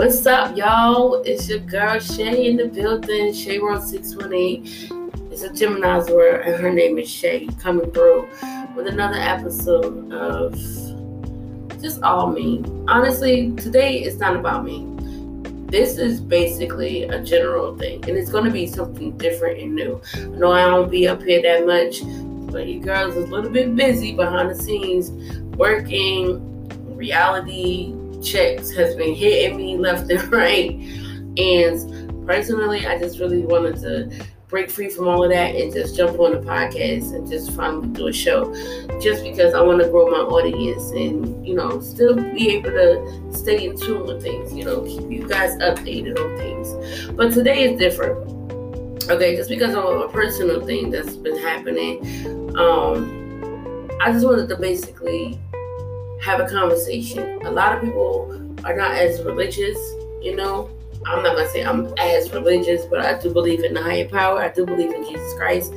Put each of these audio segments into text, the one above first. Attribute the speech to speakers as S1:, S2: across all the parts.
S1: What's up, y'all? It's your girl Shay in the building, Shay World 618. It's a Gemini's world, and her name is Shay, coming through with another episode of just all me. Honestly, today it's not about me. This is basically a general thing, and it's going to be something different and new. I know I don't be up here that much, but you girls a little bit busy behind the scenes, working, reality checks has been hitting me left and right. And personally, I just really wanted to break free from all of that and just jump on the podcast and just finally do a show just because I want to grow my audience and you know still be able to stay in tune with things you know keep you guys updated on things but today is different okay just because of a personal thing that's been happening um I just wanted to basically have a conversation. A lot of people are not as religious, you know. I'm not gonna say I'm as religious, but I do believe in the higher power. I do believe in Jesus Christ.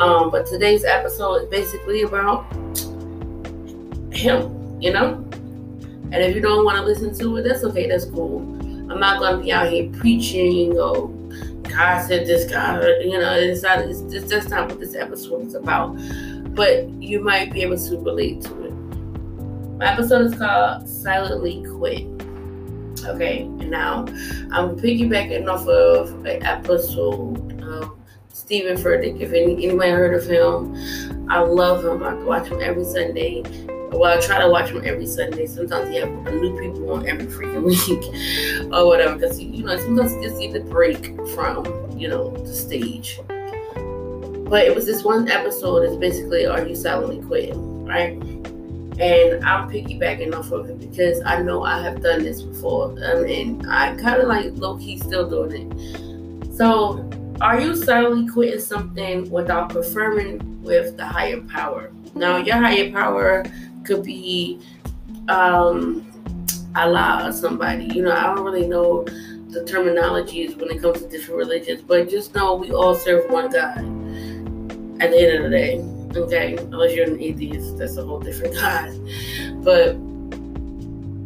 S1: Um, but today's episode is basically about him, you know. And if you don't want to listen to it, that's okay. That's cool. I'm not gonna be out here preaching or God said this, God, you know. It's not. It's, it's that's not what this episode is about. But you might be able to relate to it. My episode is called Silently Quit. Okay, and now I'm piggybacking off of an episode of Steven Furtick. If any, anybody heard of him, I love him. I watch him every Sunday. Well, I try to watch him every Sunday. Sometimes he have new people on every freaking week or whatever. Because you know, sometimes he just need to break from you know the stage. But it was this one episode. It's basically, are you silently quitting? Right? And I'm piggybacking off of it because I know I have done this before, um, and I kind of like low key still doing it. So, are you suddenly quitting something without confirming with the higher power? Now, your higher power could be um, Allah or somebody. You know, I don't really know the terminologies when it comes to different religions, but just know we all serve one God at the end of the day. Okay, unless you're an atheist, that's a whole different God. But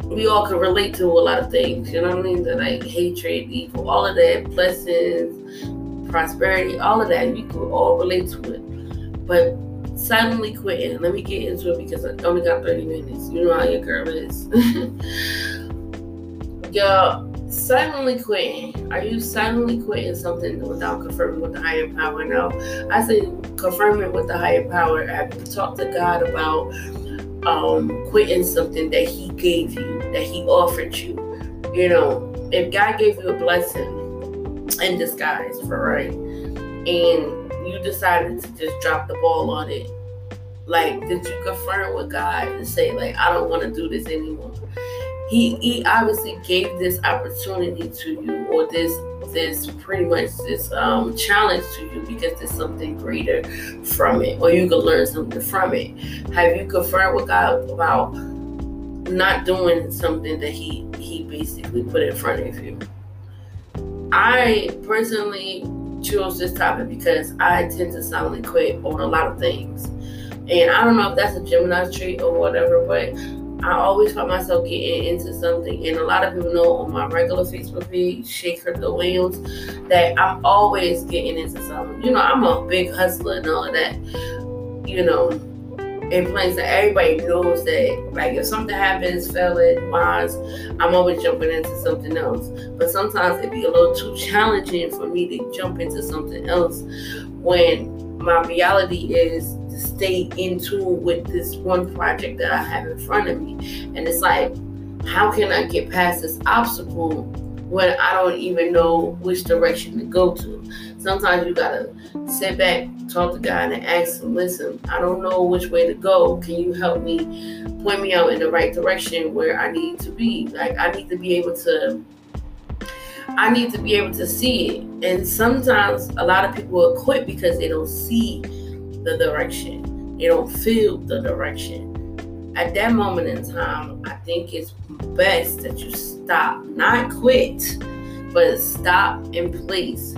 S1: we all can relate to a lot of things, you know what I mean? The, like hatred, evil, all of that, blessings, prosperity, all of that, we can all relate to it. But suddenly quitting, let me get into it because I only got 30 minutes. You know how your girl is. Y'all, silently quitting. Are you silently quitting something without confirming with the higher power? No, I say confirm it with the higher power. You talked to God about um, quitting something that He gave you, that He offered you? You know, if God gave you a blessing in disguise, for right, and you decided to just drop the ball on it, like, did you confirm with God and say, like, I don't want to do this anymore? He he obviously gave this opportunity to you or this this pretty much this um, challenge to you because there's something greater from it or you can learn something from it. Have you confirmed with god about not doing something that he he basically put in front of you? I personally chose this topic because i tend to silently quit on a lot of things. And i don't know if that's a gemini trait or whatever but I always find myself getting into something, and a lot of people know on my regular Facebook page, Shaker the Williams, that I'm always getting into something. You know, I'm a big hustler and all of that. You know, in place that everybody knows that, like, if something happens, fell it, wise, I'm always jumping into something else. But sometimes it'd be a little too challenging for me to jump into something else when my reality is to stay in tune with this one project that I have in front of me. And it's like, how can I get past this obstacle when I don't even know which direction to go to? Sometimes you gotta sit back, talk to God, and ask him, listen, I don't know which way to go. Can you help me point me out in the right direction where I need to be? Like, I need to be able to. I need to be able to see it. And sometimes a lot of people will quit because they don't see the direction. You don't feel the direction. At that moment in time, I think it's best that you stop, not quit, but stop in place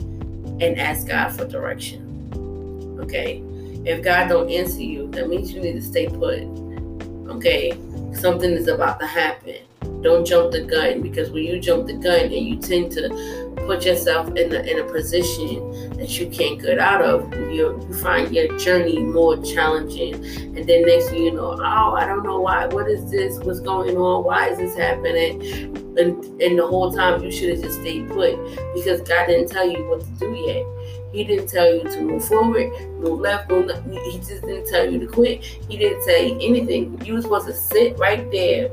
S1: and ask God for direction. Okay? If God don't answer you, that means you need to stay put. Okay? Something is about to happen. Don't jump the gun because when you jump the gun and you tend to put yourself in a, in a position that you can't get out of, you, you find your journey more challenging. And then next thing you know, oh, I don't know why. What is this? What's going on? Why is this happening? And, and the whole time you should have just stayed put because God didn't tell you what to do yet. He didn't tell you to move forward, move left, move left. He just didn't tell you to quit. He didn't say anything. You was supposed to sit right there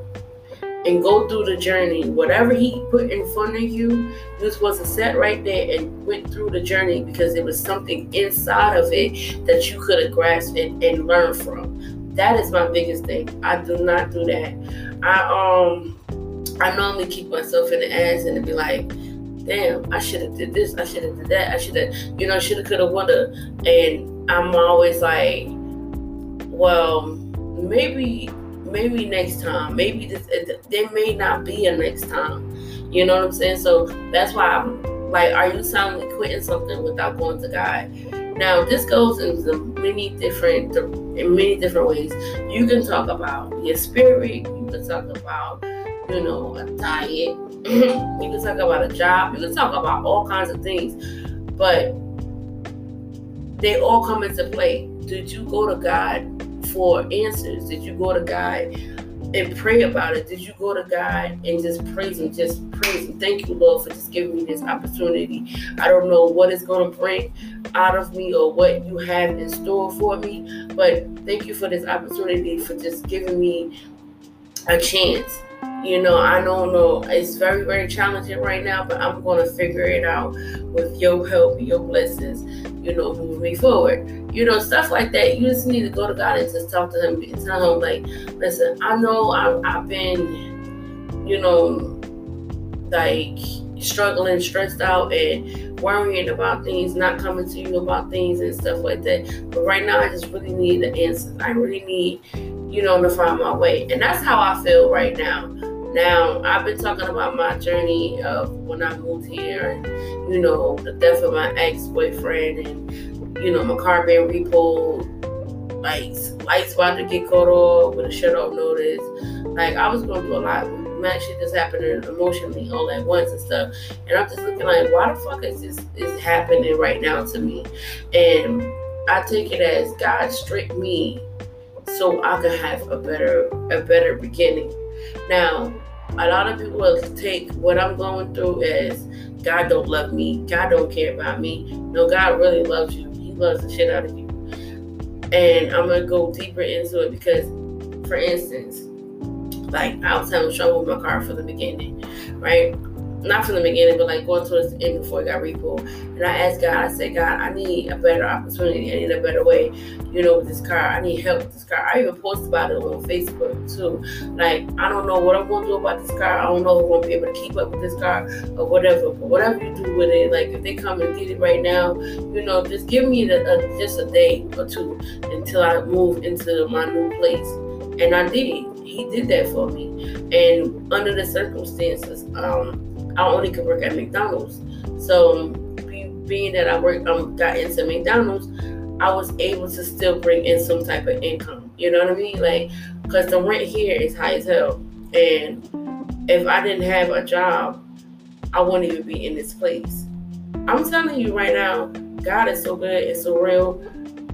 S1: and go through the journey. Whatever he put in front of you, you to sit right there and went through the journey because it was something inside of it that you could have grasped and, and learned from. That is my biggest thing. I do not do that. I um I normally keep myself in the ass and be like, damn, I should have did this, I should have did that, I should have, you know, should have, could have, would have. And I'm always like, well, maybe, maybe next time, maybe this, there may not be a next time. You know what I'm saying? So that's why I'm like, are you silently quitting something without going to God? Now, this goes into many different, in many different ways. You can talk about your spirit. You can talk about, you know, a diet you can talk about a job. You can talk about all kinds of things, but they all come into play. Did you go to God for answers? Did you go to God and pray about it? Did you go to God and just praise Him? Just praise Him. Thank you, Lord, for just giving me this opportunity. I don't know what it's going to bring out of me or what you have in store for me, but thank you for this opportunity for just giving me a chance you know, I don't know. It's very, very challenging right now, but I'm going to figure it out with your help, your blessings, you know, move me forward. You know, stuff like that. You just need to go to God and just talk to Him and tell Him, like, listen, I know I, I've been, you know, like struggling, stressed out, and worrying about things, not coming to you about things and stuff like that. But right now, I just really need the answers. I really need, you know, to find my way. And that's how I feel right now. Now, I've been talking about my journey of when I moved here and, you know, the death of my ex boyfriend and, you know, my car being repoed, like lights about to get cut off with a shut off notice. Like, I was going through a lot. Man, shit just happening emotionally all at once and stuff. And I'm just looking like, why the fuck is this is happening right now to me? And I take it as God stripped me so I could have a better a better beginning. Now, a lot of people will take what I'm going through as God don't love me, God don't care about me. No, God really loves you. He loves the shit out of you. And I'm gonna go deeper into it because, for instance, like I was having trouble with my car from the beginning, right? Not from the beginning, but like going towards the end before it got repo. And I asked God, I said, God, I need a better opportunity. I need a better way, you know, with this car. I need help with this car. I even posted about it on Facebook too. Like, I don't know what I'm going to do about this car. I don't know if I'm going to be able to keep up with this car or whatever. But whatever you do with it, like if they come and get it right now, you know, just give me a, a, just a day or two until I move into my new place. And I did. He did that for me. And under the circumstances, um, I only could work at McDonald's. So being that I worked, um, got into McDonald's, I was able to still bring in some type of income. You know what I mean? Like, cause the rent here is high as hell, and if I didn't have a job, I wouldn't even be in this place. I'm telling you right now, God is so good and so real.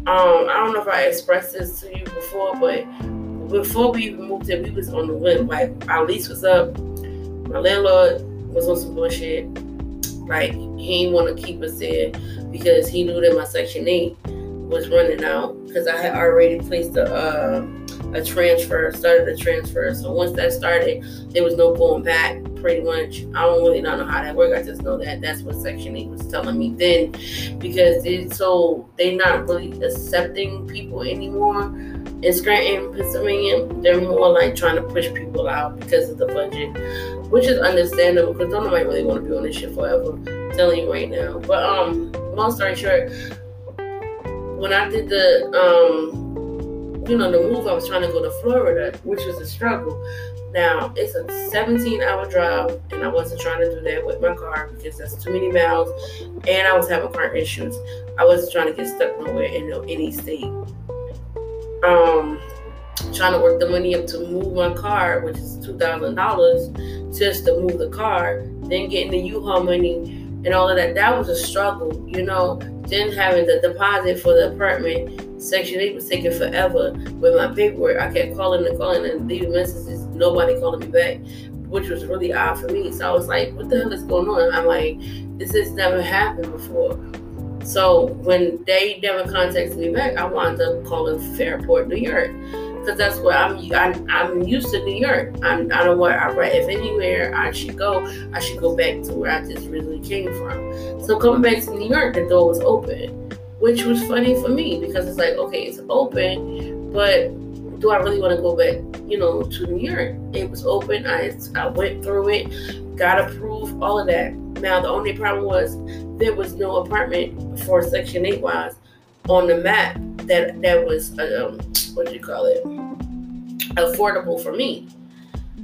S1: Um, I don't know if I expressed this to you before, but before we moved in, we was on the rent. Like our lease was up. My landlord was on some bullshit. Like he didn't want to keep us there because he knew that my section eight was running out because I had already placed a uh, a transfer, started a transfer. So once that started, there was no going back. Pretty much, I don't really know how that worked. I just know that that's what Section Eight was telling me then, because it's so they're not really accepting people anymore in Scranton, Pennsylvania, they're more like trying to push people out because of the budget, which is understandable because don't nobody really want to be on this shit forever. I'm telling you right now. But um, long story short, when I did the um, you know, the move, I was trying to go to Florida, which was a struggle. Now it's a 17 hour drive, and I wasn't trying to do that with my car because that's too many miles, and I was having car issues. I wasn't trying to get stuck nowhere in any state um, trying to work the money up to move my car, which is two thousand dollars, just to move the car. Then getting the U-Haul money and all of that. That was a struggle, you know. Then having the deposit for the apartment, Section 8 was taking forever with my paperwork. I kept calling and calling and leaving messages. Nobody calling me back, which was really odd for me. So I was like, what the hell is going on? I'm like, this has never happened before. So when they never contacted me back, I wound up calling Fairport, New York because that's where I'm, I'm. I'm used to New York. I'm, I don't want. I right. If anywhere I should go, I should go back to where I just really came from. So coming back to New York, the door was open, which was funny for me because it's like, okay, it's open, but do I really want to go back? You know, to New York? It was open. I I went through it, got approved, all of that. Now the only problem was there was no apartment for Section Eight wise on the map that that was um, what do you call it? Affordable for me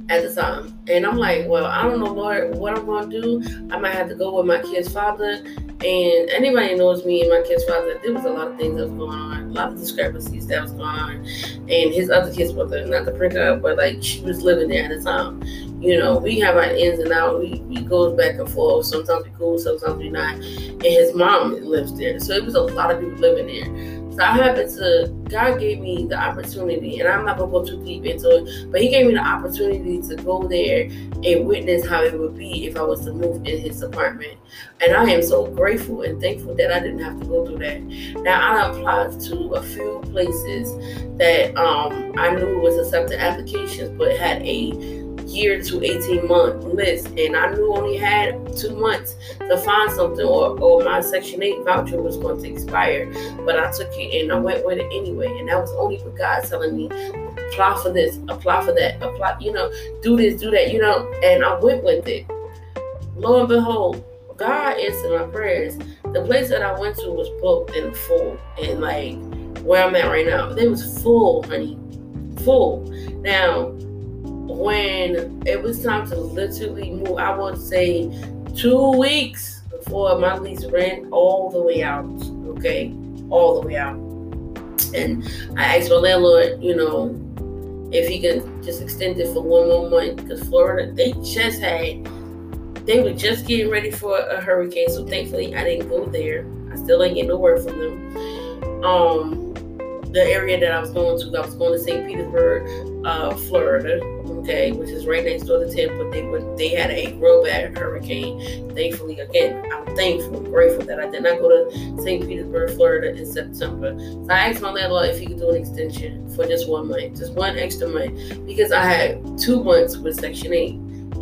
S1: at the time. And I'm like, well, I don't know what what I'm gonna do. I might have to go with my kid's father. And anybody knows me and my kid's father, there was a lot of things that was going on, a lot of discrepancies that was going on. And his other kid's mother, not to bring up, but like she was living there at the time. You know, we have our ins and outs. We, we goes back and forth. Sometimes we cool, sometimes we not. And his mom lives there. So it was a lot of people living there. So I happened to, God gave me the opportunity, and I'm not gonna go too deep into it, but He gave me the opportunity to go there and witness how it would be if I was to move in His apartment. And I am so grateful and thankful that I didn't have to go through that. Now I applied to a few places that um, I knew was accepting applications, but had a year to 18 month list and I knew only had two months to find something or, or my section 8 voucher was going to expire but I took it and I went with it anyway and that was only for God telling me apply for this apply for that apply you know do this do that you know and I went with it. Lo and behold God answered my prayers. The place that I went to was booked and full and like where I'm at right now it was full honey full. Now when it was time to literally move, I would say two weeks before my lease ran all the way out. Okay, all the way out. And I asked my landlord, you know, if he could just extend it for one more month because Florida, they just had, they were just getting ready for a hurricane. So thankfully, I didn't go there. I still ain't getting no word from them. Um, the area that I was going to, I was going to St. Petersburg, uh, Florida okay, which is right next door to Tampa. They were they had a real bad hurricane. Thankfully, again, I'm thankful, grateful that I did not go to St. Petersburg, Florida in September. So I asked my landlord if he could do an extension for just one month, just one extra month, because I had two months with Section 8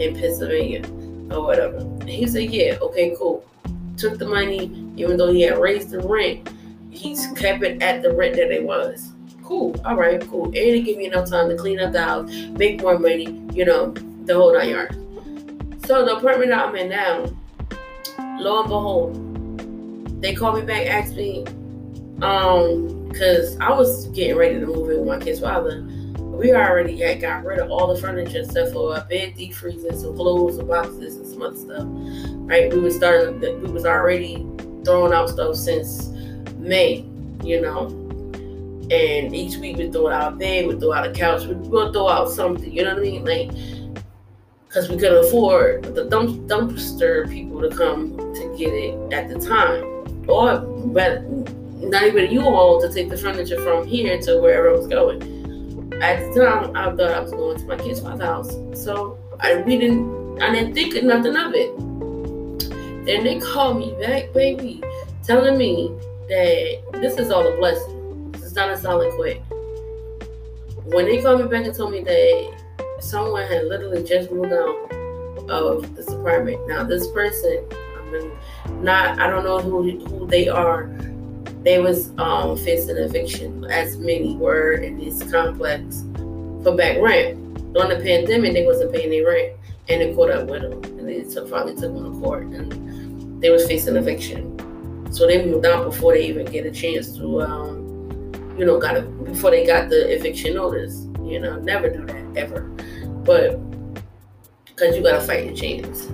S1: in Pennsylvania or whatever. And he said, Yeah, okay, cool. Took the money, even though he had raised the rent, he's kept it at the rent that it was. Cool. All right, cool. And it give me enough time to clean up the house, make more money, you know, the whole nine yards. So the apartment that I'm in now, lo and behold, they called me back, asked me, um, because I was getting ready to move in with my kid's father. We already had got rid of all the furniture except for a bed, deep freezer, some clothes, some boxes, and some other stuff. Right? We was starting. We was already throwing out stuff since May. You know, and each week we throw out bed, we throw out a couch, we will throw out something, you know what I mean? Like, because we couldn't afford the dump, dumpster people to come to get it at the time, or but not even you all to take the furniture from here to wherever I was going. At the time, I thought I was going to my kid's house, so I we didn't, I didn't think of nothing of it. Then they called me back, baby, telling me that this is all a blessing started selling quick. When they called me back and told me that someone had literally just moved out of this apartment. Now this person, I mean, not I don't know who who they are. They was um, facing eviction, as many were in this complex for back rent. During the pandemic, they wasn't paying their rent, and they caught up with them, and they took, finally took them to court, and they was facing eviction. So they moved out before they even get a chance to um, you know, got it before they got the eviction notice. You know, never do that ever. But because you gotta fight your chance.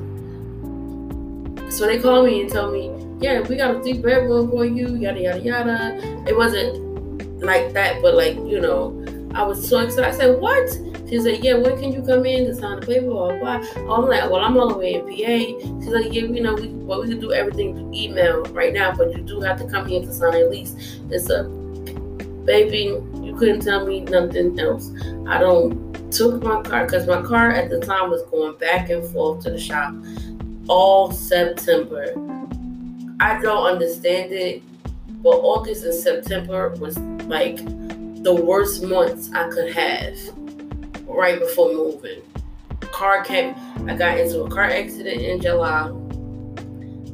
S1: So they called me and told me, yeah, we got a three bedroom for you, yada yada yada. It wasn't like that, but like you know, I was so excited. I said, What? She said, Yeah, when can you come in to sign the paper or oh, what? I'm like, Well, I'm all the way in PA. She's like, Yeah, you know, we well we can do everything through email right now, but you do have to come here to sign at least. It's a baby, you couldn't tell me nothing else. I don't took my car because my car at the time was going back and forth to the shop all September. I don't understand it, but August and September was like the worst months I could have right before moving. Car came, I got into a car accident in July.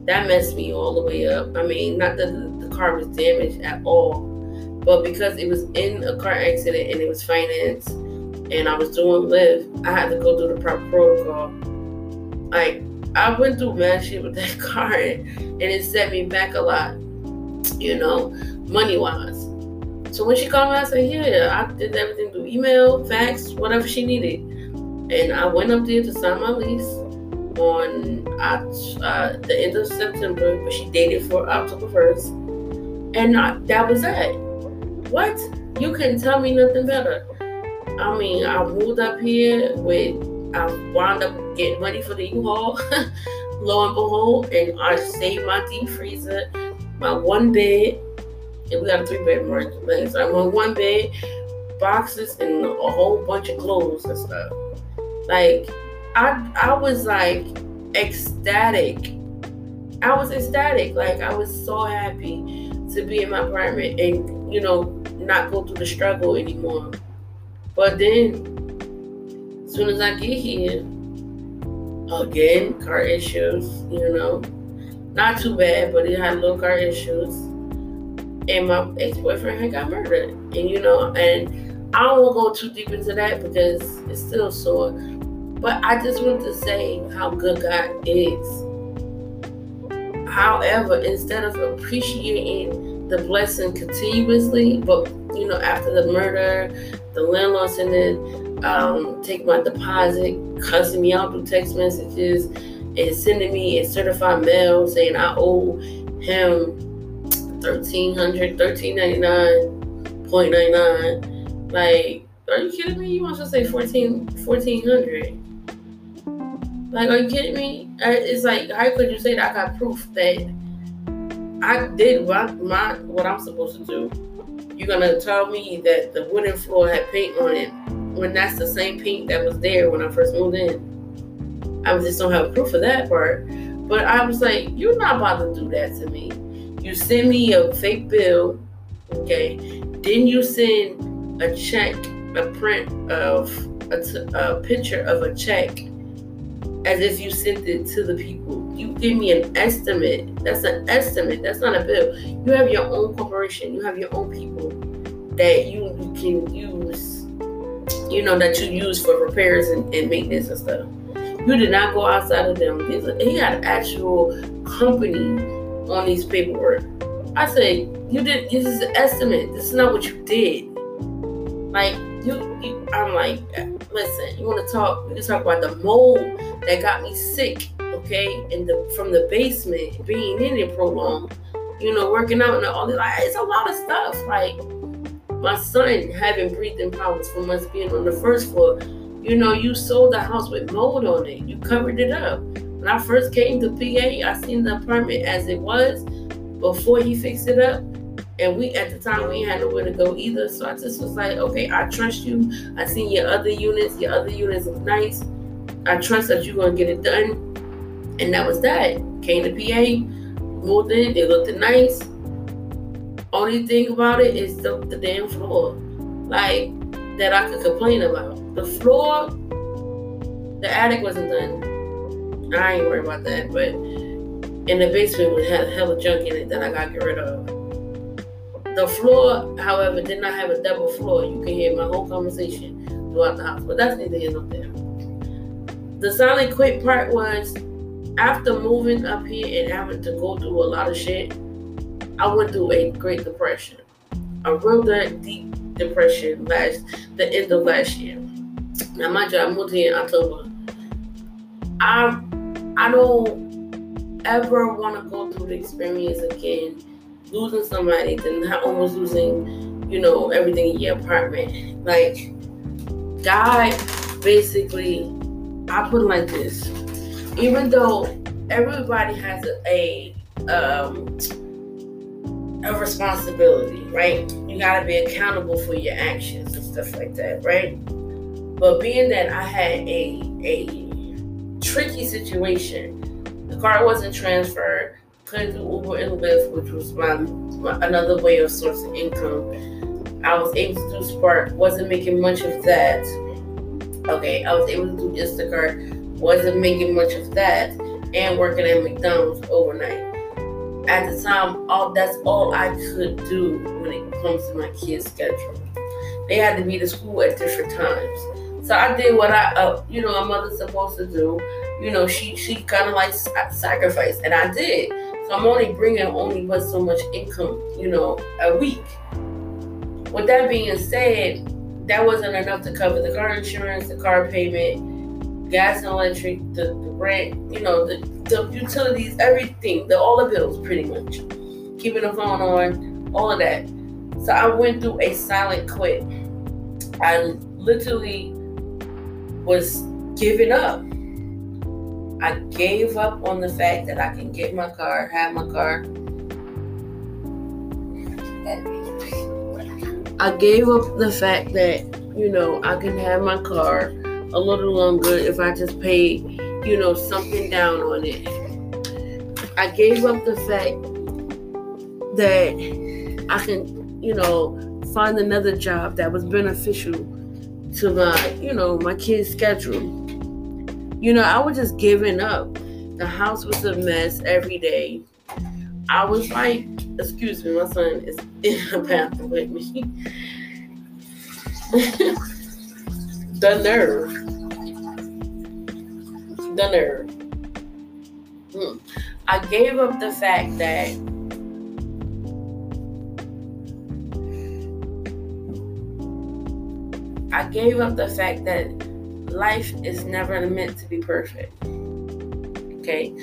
S1: That messed me all the way up. I mean, not that the, car was damaged at all, but because it was in a car accident and it was financed and I was doing live, I had to go through the proper protocol. Like I went through mad shit with that car and it set me back a lot, you know, money wise. So when she called me, I said, Yeah, I did everything through email, fax, whatever she needed. And I went up there to sign my lease on uh, the end of September, but she dated for October 1st. And I, that was that. What? You couldn't tell me nothing better. I mean, I moved up here with, I wound up getting money for the U-Haul, lo and behold, and I saved my deep freezer, my one bed, and we got a three bedroom place. So I'm on one bed, boxes, and a whole bunch of clothes and stuff. Like, I I was like ecstatic. I was ecstatic. Like I was so happy to be in my apartment and you know not go through the struggle anymore. But then, as soon as I get here, again, car issues, you know. Not too bad, but he had little car issues. And my ex boyfriend had got murdered. And, you know, and I don't want to go too deep into that because it's still sore. But I just want to say how good God is. However, instead of appreciating the blessing continuously, but you know, after the murder, the landlord sending um, take my deposit, cussing me out through text messages, and sending me a certified mail saying I owe him thirteen hundred, thirteen ninety nine point nine nine. Like, are you kidding me? You want to say fourteen fourteen hundred? Like, are you kidding me? It's like, how could you say that? I got proof that I did my, my what I'm supposed to do you're gonna tell me that the wooden floor had paint on it when that's the same paint that was there when I first moved in. I just don't have proof of that part. But I was like, you're not about to do that to me. You send me a fake bill, okay? Then you send a check, a print of a, t- a picture of a check as if you sent it to the people you give me an estimate. That's an estimate. That's not a bill. You have your own corporation. You have your own people that you, can use. You know that you use for repairs and, and maintenance and stuff. You did not go outside of them. He had an actual company on these paperwork. I say you did. This is an estimate. This is not what you did. Like you, you I'm like, listen. You want to talk? We can talk about the mold that got me sick okay, and the from the basement, being in it prolonged, you know, working out and all this. Like, it's a lot of stuff. Like my son having breathing problems from us being on the first floor. You know, you sold the house with mold on it. You covered it up. When I first came to PA, I seen the apartment as it was before he fixed it up. And we at the time we had nowhere to go either. So I just was like, okay, I trust you. I seen your other units. Your other units look nice. I trust that you're gonna get it done. And that was that. Came to PA, moved in, it looked nice. Only thing about it is the, the damn floor. Like that I could complain about. The floor, the attic wasn't done. I ain't worried about that, but in the basement we had hella junk in it that I gotta get rid of. The floor, however, did not have a double floor. You can hear my whole conversation throughout the house, but that's neither here nor there. The silent quit part was after moving up here and having to go through a lot of shit, I went through a Great Depression, a real deep depression last the end of last year. Now, mind you, I moved here in October. I I don't ever want to go through the experience again, losing somebody, then almost losing you know, everything in your apartment. Like, God basically, I put it like this even though everybody has a, a um, a responsibility, right? You gotta be accountable for your actions and stuff like that, right? But being that I had a a tricky situation, the car wasn't transferred, couldn't do Uber and Lyft, which was my, my another way of source of income. I was able to do Spark, wasn't making much of that. Okay, I was able to do Instacart, wasn't making much of that, and working at McDonald's overnight at the time, all that's all I could do when it comes to my kids' schedule. They had to be to school at different times. So I did what I, uh, you know, a mother's supposed to do. You know, she she kind of like sacrificed, and I did. I'm only bringing only but so much income, you know, a week. With that being said, that wasn't enough to cover the car insurance, the car payment, gas and electric, the, the rent, you know, the the utilities, everything, the all the bills pretty much. Keeping the phone on, all of that. So I went through a silent quit. I literally was giving up. I gave up on the fact that I can get my car, have my car. I gave up the fact that, you know, I can have my car a little longer if I just pay you know, something down on it. I gave up the fact that I can, you know, find another job that was beneficial to my, you know, my kids' schedule. You know, I was just giving up. The house was a mess every day. I was like, excuse me, my son is in the bathroom with me. the nerve the nerve. Mm. I gave up the fact that I gave up the fact that life is never meant to be perfect. Okay.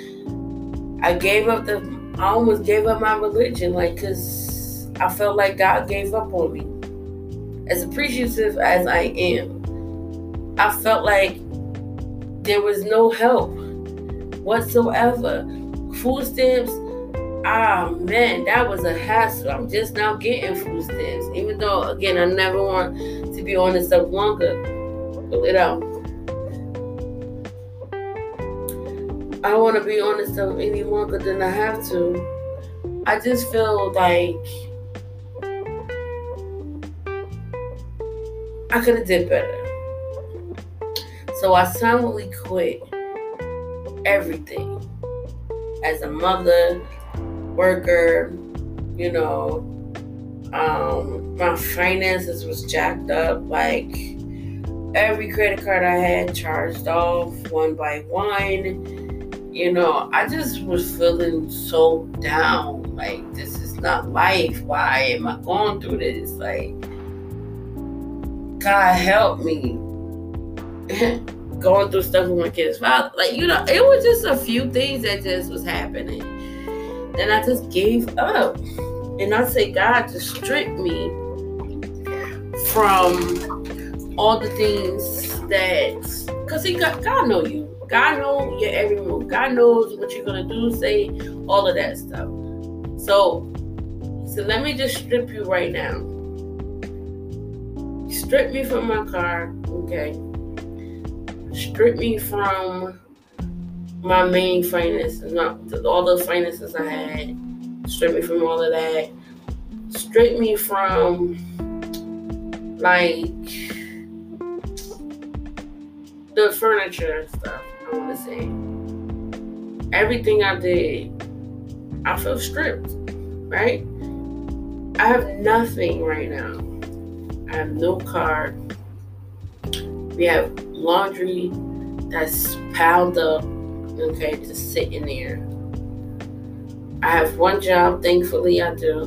S1: I gave up the I almost gave up my religion, like cause I felt like God gave up on me. As appreciative as I am, I felt like there was no help whatsoever. Food stamps, ah man, that was a hassle. I'm just now getting food stamps. Even though again I never want to be on this stuff longer. Pull it out. I don't want to be on this stuff any longer than I have to. I just feel like I could have did better. So I suddenly quit everything as a mother, worker, you know, um, my finances was jacked up. Like every credit card I had charged off one by one. You know, I just was feeling so down. Like this is not life. Why am I going through this? Like God help me. going through stuff with my kids' father. Like, you know, it was just a few things that just was happening. And I just gave up. And I say, God just strip me from all the things that, because He got, God know you. God knows your every move. God knows what you're gonna do, say, all of that stuff. So, so let me just strip you right now. Strip me from my car, okay? strip me from my main finances, not all the finances I had. Strip me from all of that. Strip me from like the furniture and stuff. Want to say everything I did, I feel stripped. Right? I have nothing right now. I have no car. We have laundry that's piled up, okay, just sitting there. I have one job, thankfully I do.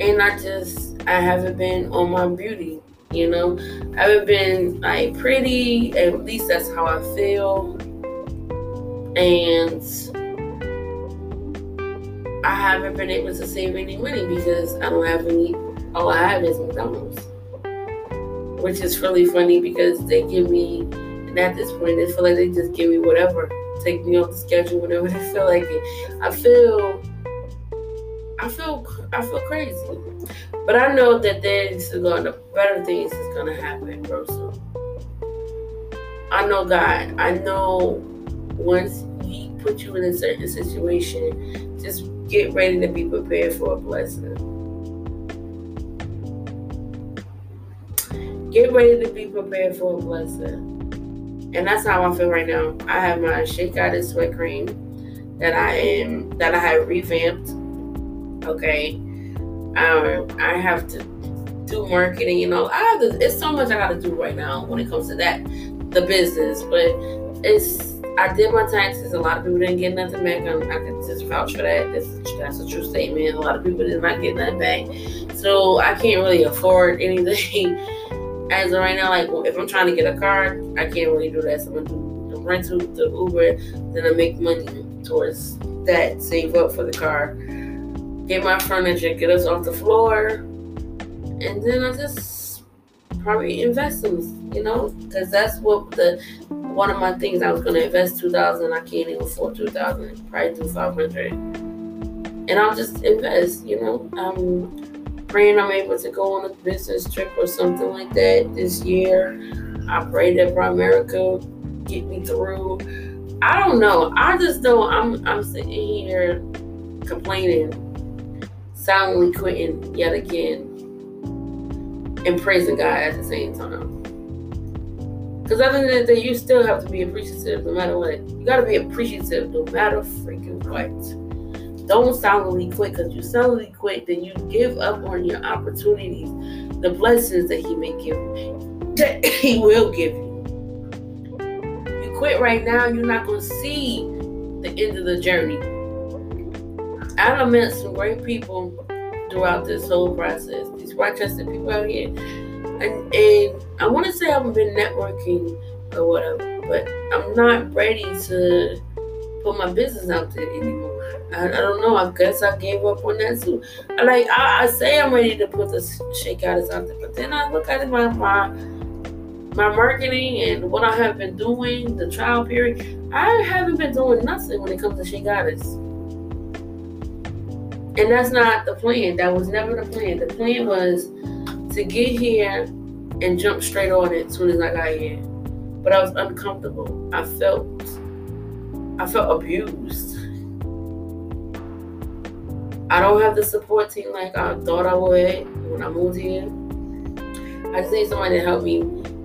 S1: And I just, I haven't been on my beauty, you know? I haven't been like pretty, at least that's how I feel. And I haven't been able to save any money because I don't have any. All I have is McDonald's, which is really funny because they give me, and at this point, they feel like they just give me whatever, take me off the schedule whenever they feel like it. I feel, I feel, I feel crazy, but I know that there's gonna better things is gonna happen real soon. I know God. I know once He put you in a certain situation, just get ready to be prepared for a blessing. Get ready to be prepared for a blessing. And that's how I feel right now. I have my Shakeology sweat cream that I am that I have revamped. Okay. Um, I have to do marketing, you know. I have to, it's so much I gotta do right now when it comes to that, the business. But it's I did my taxes. A lot of people didn't get nothing back. I, I can just vouch for that. This, that's a true statement. A lot of people did not get nothing back. So I can't really afford anything as of right now. Like if I'm trying to get a car, I can't really do that. So I'm gonna do the rental, the Uber, then I make money towards that, save up for the car, get my furniture, get us off the floor, and then I just probably invest in, you know, because that's what the one of my things I was gonna invest two thousand. I can't even afford two thousand. Probably do five hundred, and I'll just invest. You know, I'm praying I'm able to go on a business trip or something like that this year. I pray that Primerica get me through. I don't know. I just know I'm I'm sitting here complaining, silently quitting yet again, and praising God at the same time. Because other than that, you still have to be appreciative no matter what. You gotta be appreciative no matter freaking what. Don't silently quit because you silently quit, then you give up on your opportunities, the blessings that He may give you, that He will give you. You quit right now, you're not gonna see the end of the journey. I've met some great people throughout this whole process. These Rochester people out here and, and I want to say I've been networking or whatever, but I'm not ready to put my business out there anymore. I, I don't know. I guess I gave up on that too. Like I, I say, I'm ready to put the Shakeology out there, but then I look at my my my marketing and what I have been doing, the trial period. I haven't been doing nothing when it comes to Shakeology. And that's not the plan. That was never the plan. The plan was to get here and jump straight on it as soon as I got here. But I was uncomfortable. I felt I felt abused. I don't have the support team like I thought I would when I moved here. I just need somebody to help me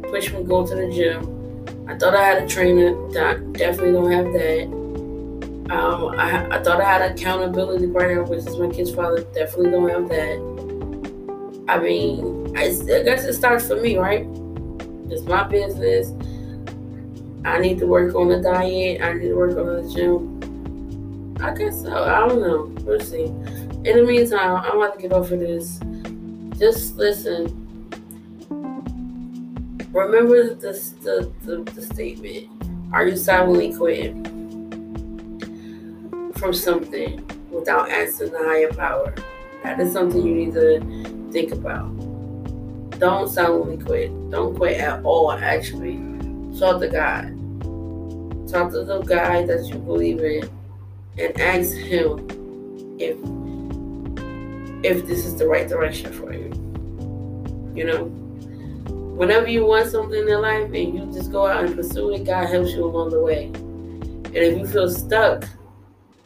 S1: push me go to the gym. I thought I had a trainer. That definitely don't have that. Um, I, I thought I had accountability partner, which is my kid's father. Definitely don't have that. I mean, I, I guess it starts for me, right? It's my business. I need to work on the diet. I need to work on the gym. I guess so. I don't know. We'll see. In the meantime, I'm about to get over this. Just listen. Remember the, the, the, the statement. Are you silently quitting from something without asking the higher power? That is something you need to think about. Don't silently quit. Don't quit at all, actually. Talk to God. Talk to the guy that you believe in and ask him if if this is the right direction for you. You know? Whenever you want something in life and you just go out and pursue it, God helps you along the way. And if you feel stuck,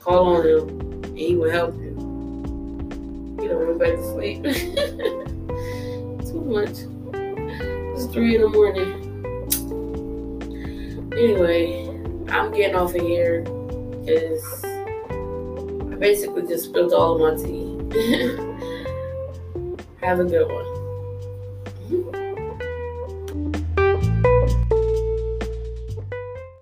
S1: call on him and he will help you. You don't go back to sleep. too much. It's three in the morning. Anyway, I'm getting off of here because I basically just spilled all of my tea. Have a good one.